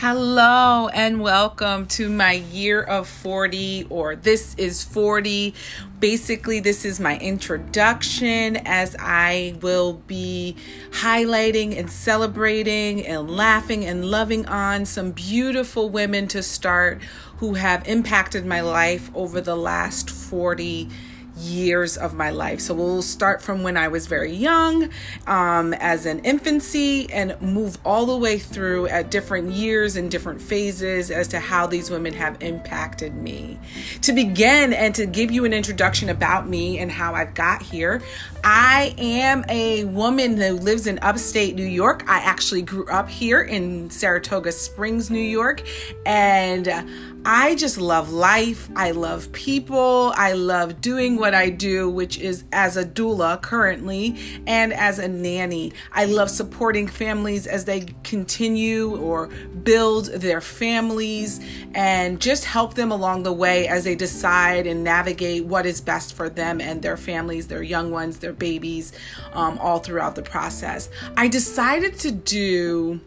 Hello and welcome to my year of 40 or this is 40. Basically, this is my introduction as I will be highlighting and celebrating and laughing and loving on some beautiful women to start who have impacted my life over the last 40 years of my life. So we'll start from when I was very young, um, as an infancy, and move all the way through at different years and different phases as to how these women have impacted me. To begin and to give you an introduction about me and how I've got here, I am a woman who lives in upstate New York. I actually grew up here in Saratoga Springs, New York, and I just love life. I love people. I love doing what I do, which is as a doula currently and as a nanny. I love supporting families as they continue or build their families and just help them along the way as they decide and navigate what is best for them and their families, their young ones, their babies, um, all throughout the process. I decided to do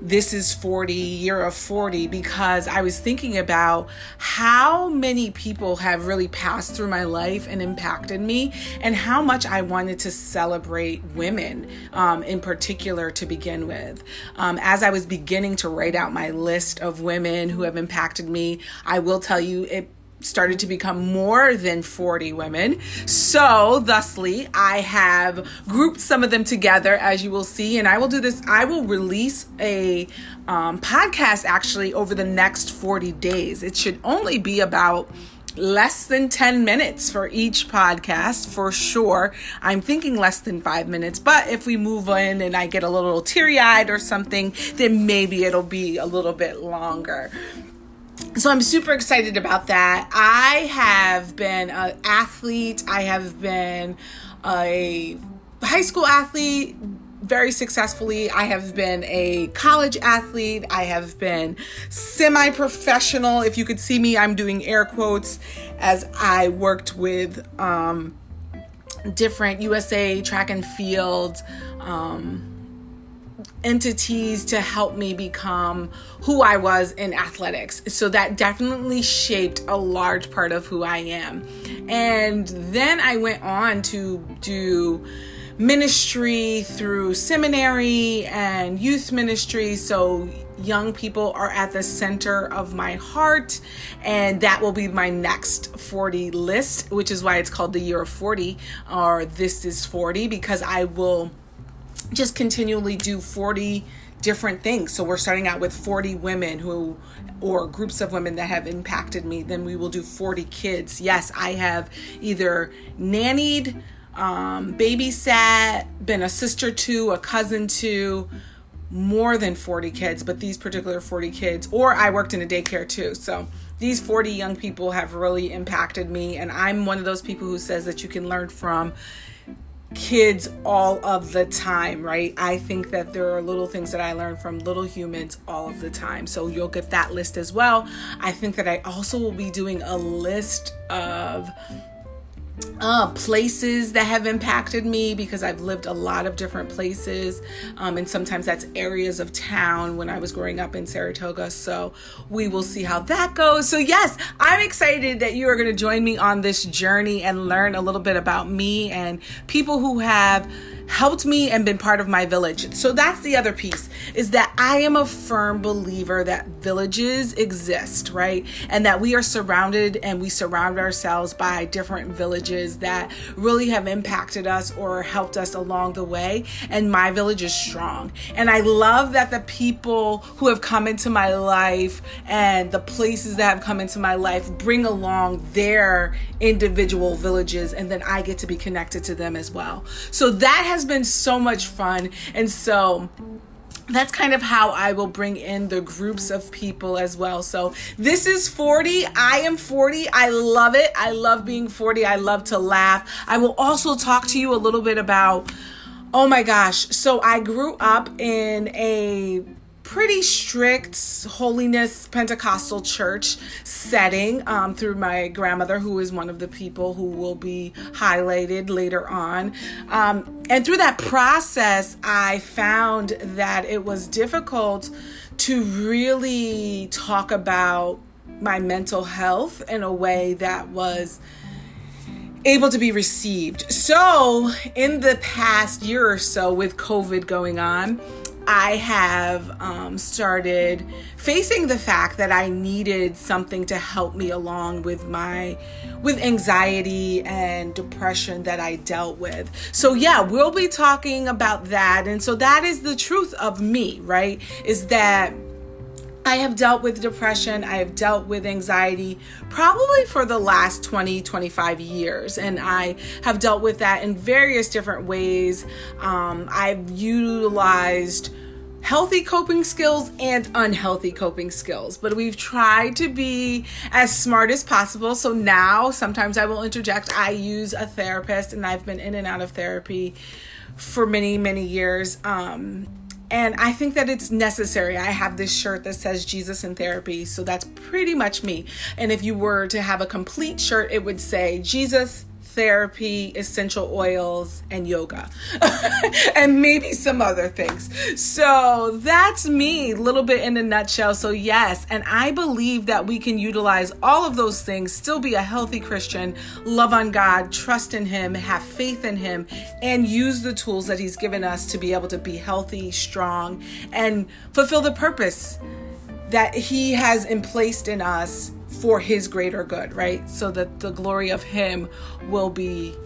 this is 40, year of 40, because I was thinking about how many people have really passed through my life and impacted me, and how much I wanted to celebrate women um, in particular to begin with. Um, as I was beginning to write out my list of women who have impacted me, I will tell you it started to become more than 40 women. So, thusly, I have grouped some of them together, as you will see, and I will do this. I will release a um, podcast actually over the next 40 days. It should only be about less than 10 minutes for each podcast for sure. I'm thinking less than five minutes, but if we move in and I get a little teary eyed or something, then maybe it'll be a little bit longer so I'm super excited about that. I have been an athlete. I have been a high school athlete very successfully. I have been a college athlete. I have been semi professional. If you could see me, I'm doing air quotes as I worked with um, different USA track and field. Um, entities to help me become who I was in athletics. So that definitely shaped a large part of who I am. And then I went on to do ministry through seminary and youth ministry. So young people are at the center of my heart and that will be my next 40 list which is why it's called the year of 40 or this is 40 because i will just continually do 40 different things. So we're starting out with 40 women who, or groups of women that have impacted me. Then we will do 40 kids. Yes, I have either nannied, um, babysat, been a sister to, a cousin to, more than 40 kids, but these particular 40 kids, or I worked in a daycare too. So these 40 young people have really impacted me. And I'm one of those people who says that you can learn from kids all of the time, right? I think that there are little things that I learn from little humans all of the time. So you'll get that list as well. I think that I also will be doing a list of uh, places that have impacted me because I've lived a lot of different places. Um, and sometimes that's areas of town when I was growing up in Saratoga. So we will see how that goes. So, yes, I'm excited that you are going to join me on this journey and learn a little bit about me and people who have helped me and been part of my village. So that's the other piece is that I am a firm believer that villages exist, right? And that we are surrounded and we surround ourselves by different villages that really have impacted us or helped us along the way. And my village is strong. And I love that the people who have come into my life and the places that have come into my life bring along their individual villages and then I get to be connected to them as well. So that has has been so much fun. And so that's kind of how I will bring in the groups of people as well. So this is 40. I am 40. I love it. I love being 40. I love to laugh. I will also talk to you a little bit about, oh my gosh. So I grew up in a pretty strict holiness Pentecostal church setting um, through my grandmother, who is one of the people who will be highlighted later on. Um, and through that process, I found that it was difficult to really talk about my mental health in a way that was able to be received. So, in the past year or so, with COVID going on, I have um, started facing the fact that I needed something to help me along with my with anxiety and depression that I dealt with. So yeah, we'll be talking about that. And so that is the truth of me, right? Is that I have dealt with depression, I have dealt with anxiety probably for the last 20, 25 years. And I have dealt with that in various different ways. Um, I've utilized healthy coping skills and unhealthy coping skills, but we've tried to be as smart as possible. So now sometimes I will interject. I use a therapist and I've been in and out of therapy for many, many years. Um, and I think that it's necessary. I have this shirt that says Jesus in therapy. So that's pretty much me. And if you were to have a complete shirt, it would say Jesus therapy, essential oils, and yoga, and maybe some other things. So that's me, a little bit in a nutshell. So, yes, and I believe that we can utilize all of those things, still be a healthy Christian, love on God, trust in Him, have faith in Him, and use the tools that He's given us to be able to be healthy, strong, and fulfill the purpose that He has emplaced in us for his greater good, right? So that the glory of him will be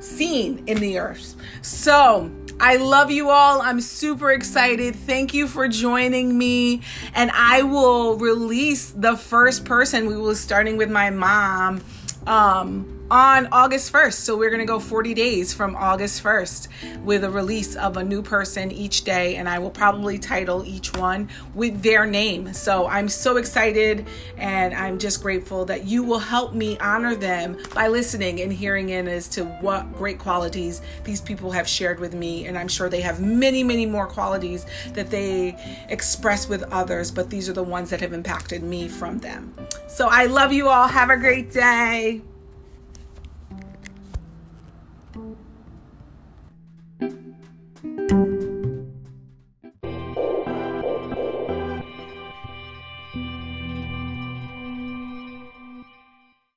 seen in the earth. So, I love you all. I'm super excited. Thank you for joining me. And I will release the first person. We will starting with my mom. Um on August 1st. So we're going to go 40 days from August 1st with a release of a new person each day. And I will probably title each one with their name. So I'm so excited and I'm just grateful that you will help me honor them by listening and hearing in as to what great qualities these people have shared with me. And I'm sure they have many, many more qualities that they express with others, but these are the ones that have impacted me from them. So I love you all. Have a great day.